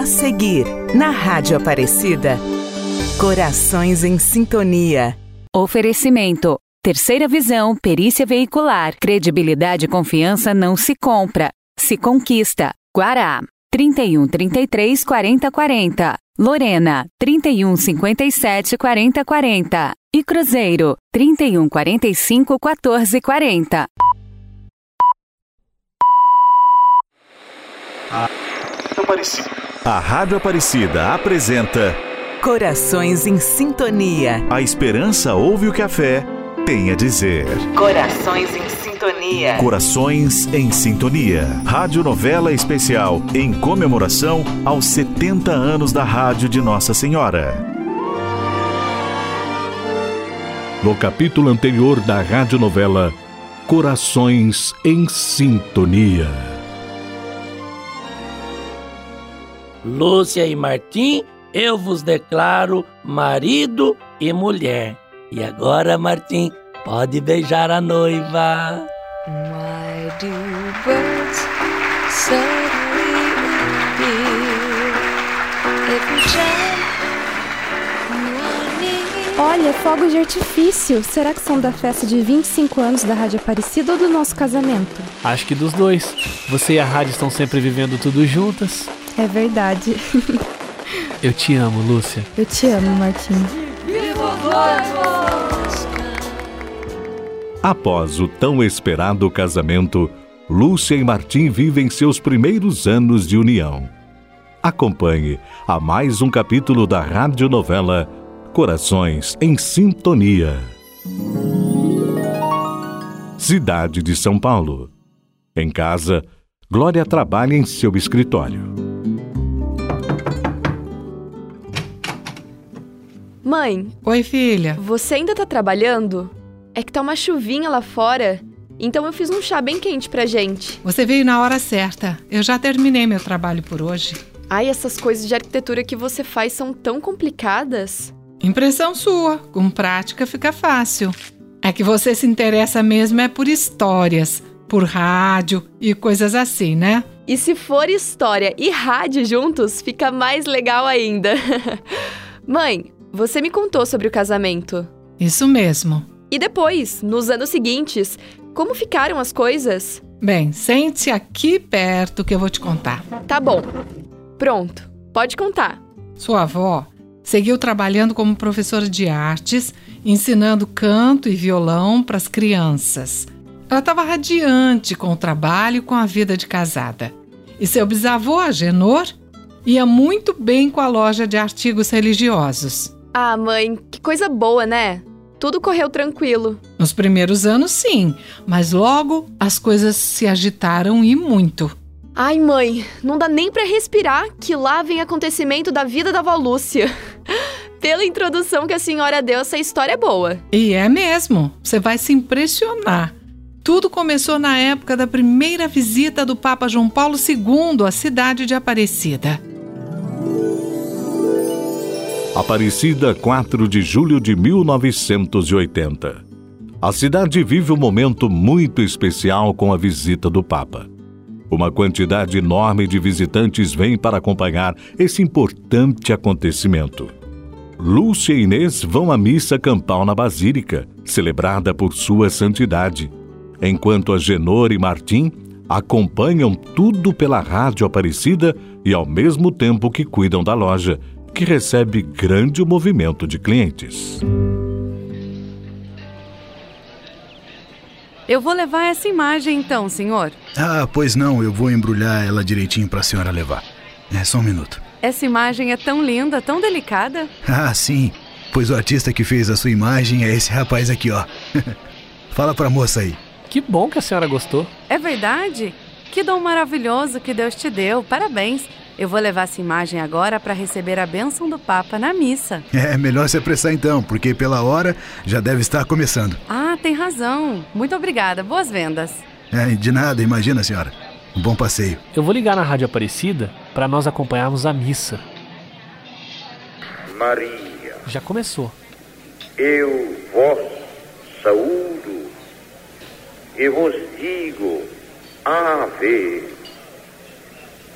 A seguir, na Rádio Aparecida, Corações em Sintonia. Oferecimento. Terceira visão, perícia veicular, credibilidade e confiança não se compra, se conquista. Guará. 31 33 40 40. Lorena, 31 57 40 40. E Cruzeiro, 31 45 14 40. A Rádio Aparecida apresenta Corações em Sintonia. A Esperança ouve o que a fé tem a dizer. Corações em Sintonia. Corações em Sintonia. Rádio novela especial em comemoração aos 70 anos da Rádio de Nossa Senhora. No capítulo anterior da radionovela Corações em Sintonia. Lúcia e Martim, eu vos declaro marido e mulher. E agora, Martim, pode beijar a noiva. Why do birds suddenly appear every time running? Olha, fogos de artifício. Será que são da festa de 25 anos da Rádio Aparecida ou do nosso casamento? Acho que dos dois. Você e a rádio estão sempre vivendo tudo juntas. É verdade. Eu te amo, Lúcia. Eu te amo, Martim. Após o tão esperado casamento, Lúcia e Martim vivem seus primeiros anos de união. Acompanhe a mais um capítulo da radionovela Corações em Sintonia. Cidade de São Paulo. Em casa, Glória trabalha em seu escritório. Mãe, Oi, filha. você ainda tá trabalhando? É que tá uma chuvinha lá fora. Então eu fiz um chá bem quente pra gente. Você veio na hora certa. Eu já terminei meu trabalho por hoje. Ai, essas coisas de arquitetura que você faz são tão complicadas. Impressão sua. Com prática fica fácil. É que você se interessa mesmo é por histórias, por rádio e coisas assim, né? E se for história e rádio juntos, fica mais legal ainda. Mãe, você me contou sobre o casamento. Isso mesmo. E depois, nos anos seguintes, como ficaram as coisas? Bem, sente-se aqui perto que eu vou te contar. Tá bom. Pronto, pode contar. Sua avó seguiu trabalhando como professora de artes, ensinando canto e violão para as crianças. Ela estava radiante com o trabalho e com a vida de casada. E seu bisavô, Agenor, ia muito bem com a loja de artigos religiosos. Ah, mãe, que coisa boa, né? Tudo correu tranquilo. Nos primeiros anos, sim, mas logo as coisas se agitaram e muito. Ai, mãe, não dá nem pra respirar que lá vem acontecimento da vida da avó Lúcia. Pela introdução que a senhora deu, essa história é boa. E é mesmo, você vai se impressionar. Tudo começou na época da primeira visita do Papa João Paulo II à cidade de Aparecida. Aparecida, 4 de julho de 1980. A cidade vive um momento muito especial com a visita do Papa. Uma quantidade enorme de visitantes vem para acompanhar esse importante acontecimento. Lúcia e Inês vão à missa campal na Basílica, celebrada por Sua Santidade, enquanto a Genor e Martim acompanham tudo pela rádio Aparecida e ao mesmo tempo que cuidam da loja, que recebe grande movimento de clientes. Eu vou levar essa imagem então, senhor. Ah, pois não, eu vou embrulhar ela direitinho para a senhora levar. É só um minuto. Essa imagem é tão linda, tão delicada. Ah, sim. Pois o artista que fez a sua imagem é esse rapaz aqui, ó. Fala pra moça aí. Que bom que a senhora gostou. É verdade? Que dom maravilhoso que Deus te deu. Parabéns. Eu vou levar essa imagem agora para receber a bênção do Papa na missa. É melhor se apressar então, porque pela hora já deve estar começando. Ah, tem razão. Muito obrigada. Boas vendas. É, de nada, imagina, senhora. Um bom passeio. Eu vou ligar na Rádio Aparecida para nós acompanharmos a missa. Maria, Já começou. eu vos saúdo e vos digo ave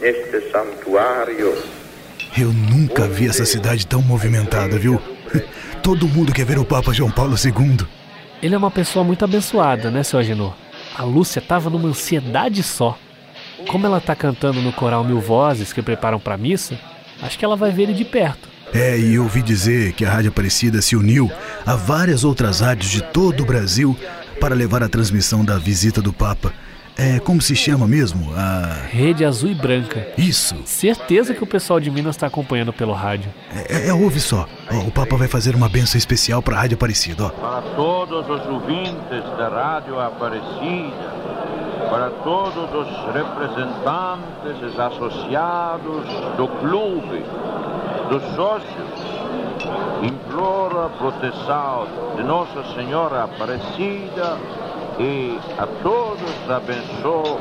neste santuário Eu nunca vi essa cidade tão movimentada, viu? Todo mundo quer ver o Papa João Paulo II. Ele é uma pessoa muito abençoada, né, seu Agenor? A Lúcia tava numa ansiedade só. Como ela tá cantando no coral Mil Vozes que preparam pra missa, acho que ela vai ver ele de perto. É, e eu ouvi dizer que a Rádio Aparecida se uniu a várias outras rádios de todo o Brasil para levar a transmissão da visita do Papa. É, como se chama mesmo? A. Rede Azul e Branca. Isso. Certeza que o pessoal de Minas está acompanhando pelo rádio. É, é, ouve só. Ó, o Papa vai fazer uma benção especial para a Rádio Aparecida, ó. Para todos os ouvintes da Rádio Aparecida, para todos os representantes associados do clube, dos sócios, imploro a proteção de Nossa Senhora Aparecida e a todos abençoo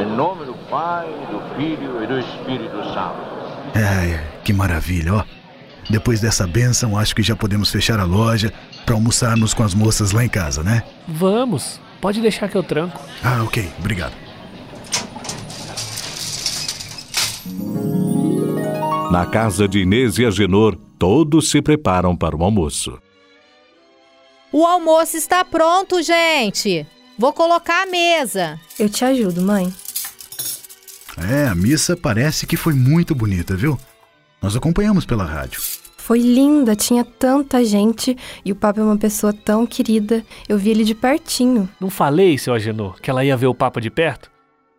em nome do Pai, do Filho e do Espírito Santo. É, que maravilha, ó. Depois dessa benção, acho que já podemos fechar a loja para almoçarmos com as moças lá em casa, né? Vamos. Pode deixar que eu tranco. Ah, ok. Obrigado. Na casa de Inês e Agenor, todos se preparam para o almoço. O almoço está pronto, gente. Vou colocar a mesa. Eu te ajudo, mãe. É, a missa parece que foi muito bonita, viu? Nós acompanhamos pela rádio. Foi linda, tinha tanta gente e o Papa é uma pessoa tão querida. Eu vi ele de pertinho. Não falei, seu Agenor, que ela ia ver o Papa de perto?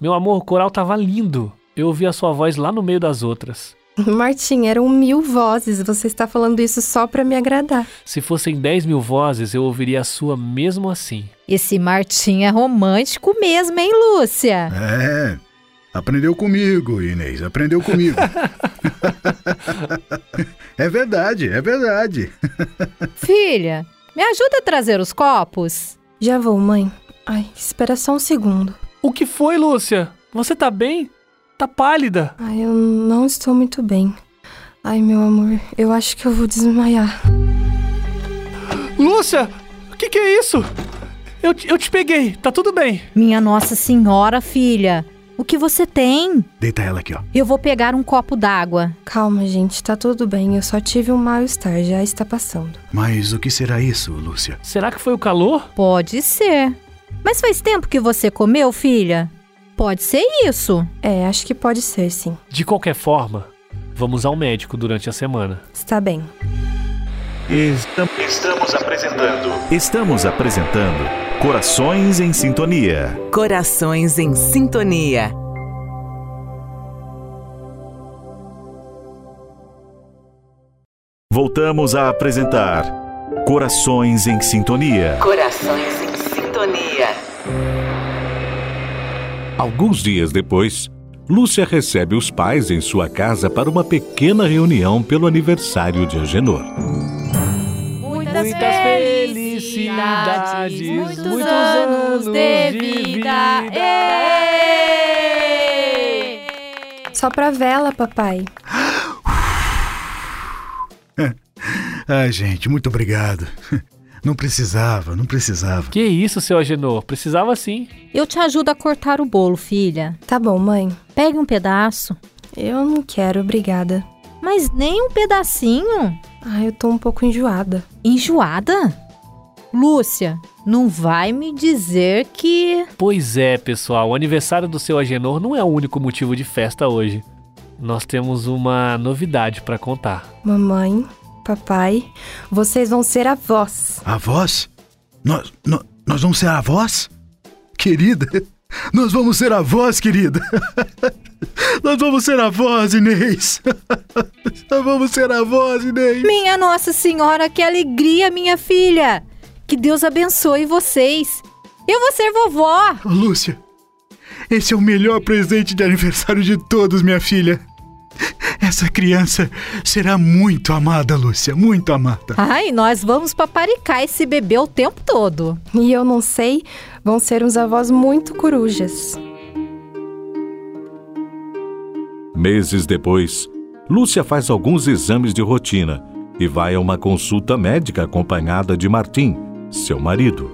Meu amor, o coral tava lindo. Eu ouvi a sua voz lá no meio das outras. Martim, eram mil vozes. Você está falando isso só para me agradar. Se fossem 10 mil vozes, eu ouviria a sua mesmo assim. Esse Martim é romântico mesmo, hein, Lúcia? É. Aprendeu comigo, Inês. Aprendeu comigo. é verdade, é verdade. Filha, me ajuda a trazer os copos? Já vou, mãe. Ai, espera só um segundo. O que foi, Lúcia? Você tá bem? Tá pálida. Ai, eu não estou muito bem. Ai, meu amor, eu acho que eu vou desmaiar. Lúcia, o que, que é isso? Eu, te- eu te peguei, tá tudo bem. Minha Nossa Senhora, filha. O que você tem? Deita ela aqui, ó. Eu vou pegar um copo d'água. Calma, gente, tá tudo bem. Eu só tive um mal-estar, já está passando. Mas o que será isso, Lúcia? Será que foi o calor? Pode ser. Mas faz tempo que você comeu, filha? Pode ser isso. É, acho que pode ser, sim. De qualquer forma, vamos ao médico durante a semana. Está bem. Estamos apresentando. Estamos apresentando Corações em Sintonia. Corações em Sintonia. Voltamos a apresentar Corações em Sintonia. Corações em Sintonia. Alguns dias depois, Lúcia recebe os pais em sua casa para uma pequena reunião pelo aniversário de Agenor. Muitas, felicidades, muitos, muitos anos anos de de vida. vida. Só pra vela, papai. Ai, gente, muito obrigado. Não precisava, não precisava. Que isso, seu Agenor? Precisava sim. Eu te ajudo a cortar o bolo, filha. Tá bom, mãe. Pegue um pedaço. Eu não quero, obrigada. Mas nem um pedacinho. Ai, eu tô um pouco enjoada. Enjoada? Lúcia, não vai me dizer que. Pois é, pessoal, o aniversário do seu Agenor não é o único motivo de festa hoje. Nós temos uma novidade para contar. Mamãe, papai, vocês vão ser avós. Avós? Nós, nó- nós vamos ser avós? Querida, nós vamos ser avós, querida. Nós vamos ser avós, Inês. Nós vamos ser avós, Inês. Minha Nossa Senhora, que alegria, minha filha! Que Deus abençoe vocês. Eu vou ser vovó. Ô, Lúcia, esse é o melhor presente de aniversário de todos, minha filha. Essa criança será muito amada, Lúcia, muito amada. Ai, nós vamos paparicar esse bebê o tempo todo. E eu não sei, vão ser uns avós muito corujas. Meses depois, Lúcia faz alguns exames de rotina e vai a uma consulta médica acompanhada de Martim, seu marido.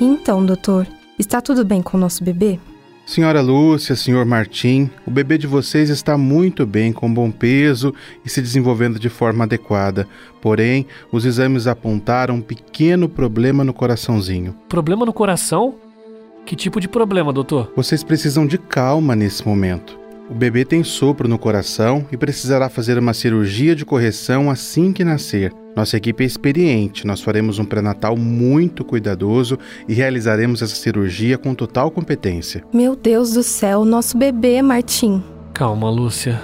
Então, doutor, está tudo bem com o nosso bebê? Senhora Lúcia, senhor Martim, o bebê de vocês está muito bem, com bom peso e se desenvolvendo de forma adequada. Porém, os exames apontaram um pequeno problema no coraçãozinho. Problema no coração? Que tipo de problema, doutor? Vocês precisam de calma nesse momento. O bebê tem sopro no coração e precisará fazer uma cirurgia de correção assim que nascer. Nossa equipe é experiente, nós faremos um pré-natal muito cuidadoso e realizaremos essa cirurgia com total competência. Meu Deus do céu, nosso bebê, Martim. Calma, Lúcia.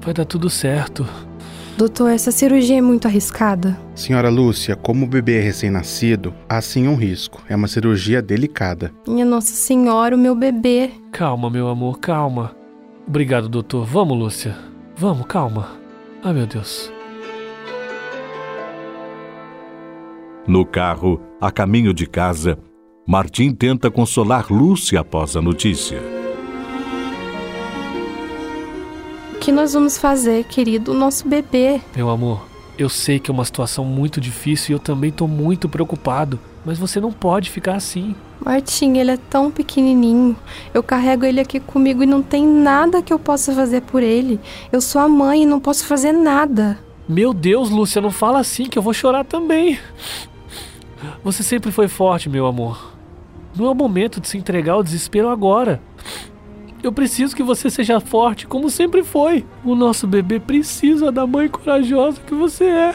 Vai dar tudo certo. Doutor, essa cirurgia é muito arriscada? Senhora Lúcia, como o bebê é recém-nascido, há sim um risco. É uma cirurgia delicada. Minha Nossa Senhora, o meu bebê. Calma, meu amor, calma. Obrigado, doutor. Vamos, Lúcia. Vamos, calma. Ai, meu Deus. No carro, a caminho de casa, Martim tenta consolar Lúcia após a notícia. O que nós vamos fazer, querido? O nosso bebê. Meu amor, eu sei que é uma situação muito difícil e eu também tô muito preocupado, mas você não pode ficar assim. Martim, ele é tão pequenininho. Eu carrego ele aqui comigo e não tem nada que eu possa fazer por ele. Eu sou a mãe e não posso fazer nada. Meu Deus, Lúcia, não fala assim que eu vou chorar também. Você sempre foi forte, meu amor. Não é o momento de se entregar ao desespero agora. Eu preciso que você seja forte, como sempre foi. O nosso bebê precisa da mãe corajosa que você é.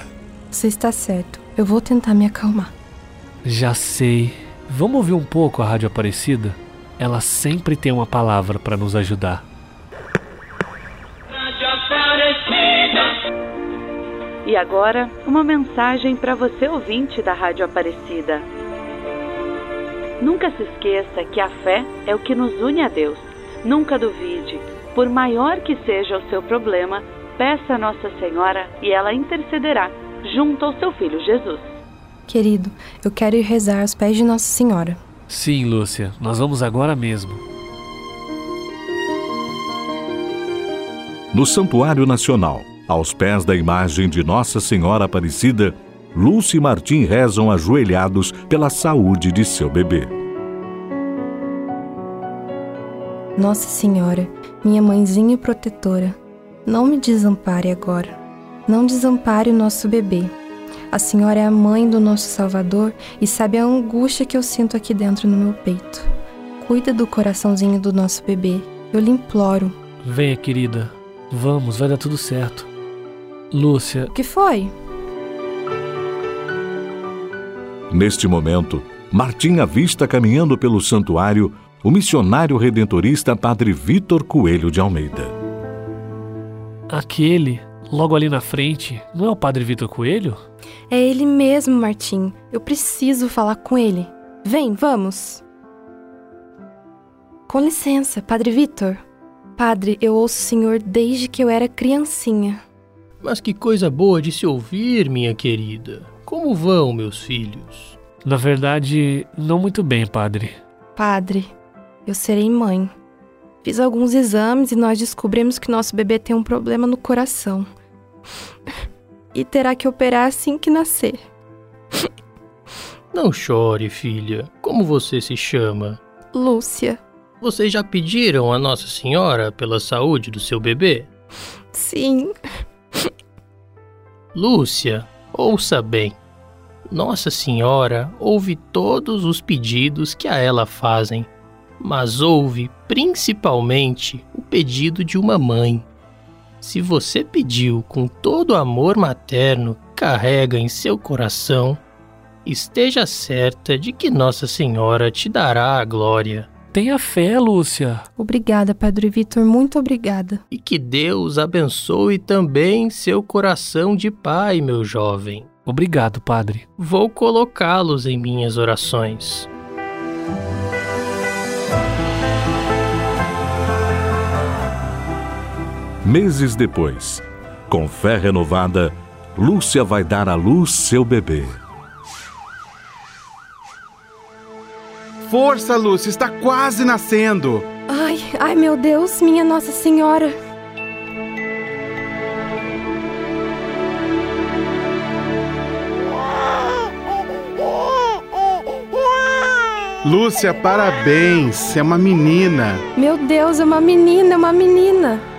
Você está certo. Eu vou tentar me acalmar. Já sei. Vamos ouvir um pouco a Rádio Aparecida? Ela sempre tem uma palavra para nos ajudar. E agora, uma mensagem para você ouvinte da Rádio Aparecida. Nunca se esqueça que a fé é o que nos une a Deus. Nunca duvide. Por maior que seja o seu problema, peça a Nossa Senhora e ela intercederá junto ao seu filho Jesus. Querido, eu quero ir rezar aos pés de Nossa Senhora. Sim, Lúcia, nós vamos agora mesmo. No Santuário Nacional, aos pés da imagem de Nossa Senhora Aparecida, Lúcia e Martim rezam ajoelhados pela saúde de seu bebê. Nossa Senhora, minha mãezinha protetora, não me desampare agora. Não desampare o nosso bebê. A Senhora é a mãe do nosso Salvador e sabe a angústia que eu sinto aqui dentro no meu peito. Cuida do coraçãozinho do nosso bebê. Eu lhe imploro. Venha, querida. Vamos, vai dar tudo certo. Lúcia. O que foi? Neste momento, Martim avista caminhando pelo santuário o missionário redentorista Padre Vitor Coelho de Almeida. Aquele, logo ali na frente, não é o Padre Vitor Coelho? É ele mesmo, Martim. Eu preciso falar com ele. Vem, vamos. Com licença, Padre Vitor. Padre, eu ouço o senhor desde que eu era criancinha. Mas que coisa boa de se ouvir, minha querida. Como vão, meus filhos? Na verdade, não muito bem, padre. Padre, eu serei mãe. Fiz alguns exames e nós descobrimos que nosso bebê tem um problema no coração. E terá que operar assim que nascer. Não chore, filha. Como você se chama? Lúcia. Vocês já pediram a Nossa Senhora pela saúde do seu bebê? Sim. Lúcia, ouça bem. Nossa Senhora ouve todos os pedidos que a ela fazem, mas ouve principalmente o pedido de uma mãe. Se você pediu com todo o amor materno que carrega em seu coração, esteja certa de que Nossa Senhora te dará a glória. Tenha fé, Lúcia. Obrigada, Padre Vitor, muito obrigada. E que Deus abençoe também seu coração de pai, meu jovem. Obrigado, Padre. Vou colocá-los em minhas orações. Meses depois, com fé renovada, Lúcia vai dar à luz seu bebê. Força, Lúcia, está quase nascendo. Ai, ai meu Deus, minha Nossa Senhora. Lúcia, parabéns! É uma menina. Meu Deus, é uma menina, é uma menina.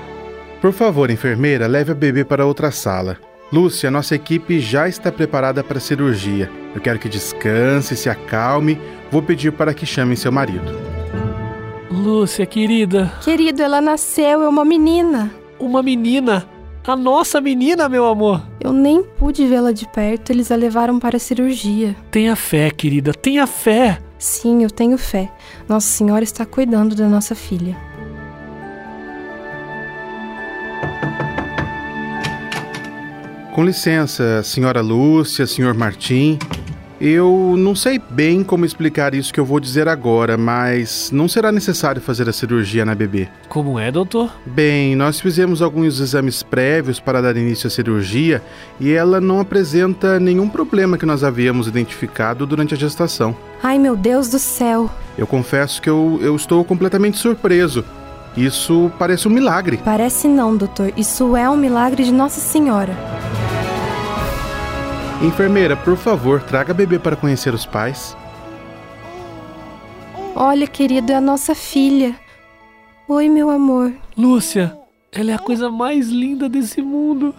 Por favor, enfermeira, leve a bebê para outra sala. Lúcia, nossa equipe já está preparada para a cirurgia. Eu quero que descanse, se acalme. Vou pedir para que chamem seu marido. Lúcia, querida. Querido, ela nasceu, é uma menina. Uma menina? A nossa menina, meu amor. Eu nem pude vê-la de perto, eles a levaram para a cirurgia. Tenha fé, querida, tenha fé. Sim, eu tenho fé. Nossa Senhora está cuidando da nossa filha. Com licença, senhora Lúcia, senhor Martim. Eu não sei bem como explicar isso que eu vou dizer agora, mas não será necessário fazer a cirurgia na bebê. Como é, doutor? Bem, nós fizemos alguns exames prévios para dar início à cirurgia e ela não apresenta nenhum problema que nós havíamos identificado durante a gestação. Ai, meu Deus do céu. Eu confesso que eu, eu estou completamente surpreso. Isso parece um milagre. Parece não, doutor. Isso é um milagre de Nossa Senhora. Enfermeira, por favor, traga a bebê para conhecer os pais. Olha, querido, é a nossa filha. Oi, meu amor. Lúcia, ela é a coisa mais linda desse mundo.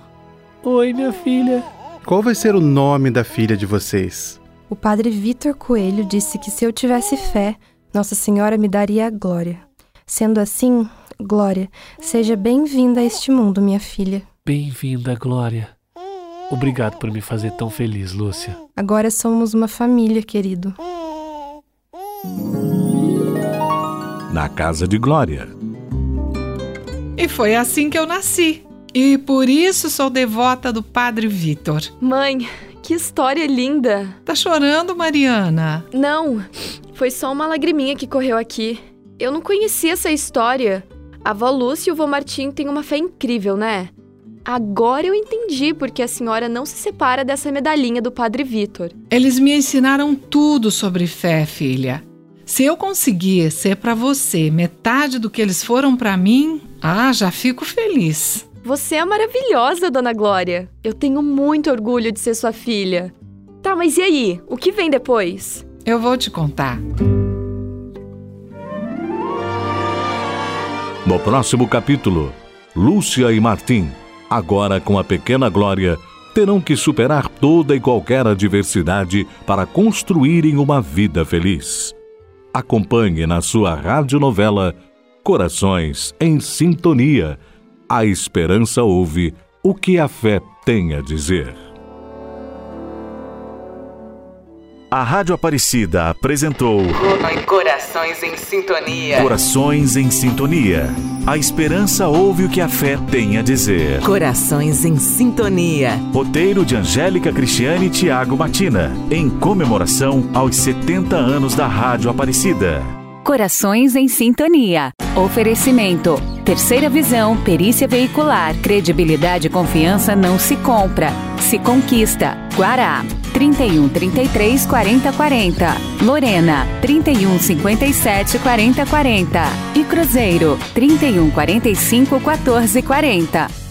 Oi, minha filha. Qual vai ser o nome da filha de vocês? O padre Vitor Coelho disse que se eu tivesse fé, Nossa Senhora me daria a glória. Sendo assim, Glória, seja bem-vinda a este mundo, minha filha. Bem-vinda, Glória. Obrigado por me fazer tão feliz, Lúcia. Agora somos uma família, querido. Na casa de Glória. E foi assim que eu nasci. E por isso sou devota do Padre Vitor. Mãe, que história linda! Tá chorando, Mariana? Não, foi só uma lagriminha que correu aqui. Eu não conhecia essa história. A avó Lúcia e o vô Martim têm uma fé incrível, né? Agora eu entendi porque a senhora não se separa dessa medalhinha do Padre Vitor. Eles me ensinaram tudo sobre fé, filha. Se eu conseguir ser para você metade do que eles foram para mim, ah, já fico feliz. Você é maravilhosa, dona Glória. Eu tenho muito orgulho de ser sua filha. Tá, mas e aí? O que vem depois? Eu vou te contar. No próximo capítulo, Lúcia e Martim, agora com a pequena Glória, terão que superar toda e qualquer adversidade para construírem uma vida feliz. Acompanhe na sua radionovela Corações em Sintonia. A esperança ouve o que a fé tem a dizer. A Rádio Aparecida apresentou Corações em Sintonia. Corações em Sintonia. A esperança ouve o que a fé tem a dizer. Corações em Sintonia. Roteiro de Angélica Cristiane e Tiago Matina, em comemoração aos 70 anos da Rádio Aparecida. Corações em Sintonia. Oferecimento. Terceira visão, perícia veicular. Credibilidade e confiança não se compra, se conquista. Guará. 31 33 40 40. Lorena. 31 57 40 40. E Cruzeiro. 31 45 14 40.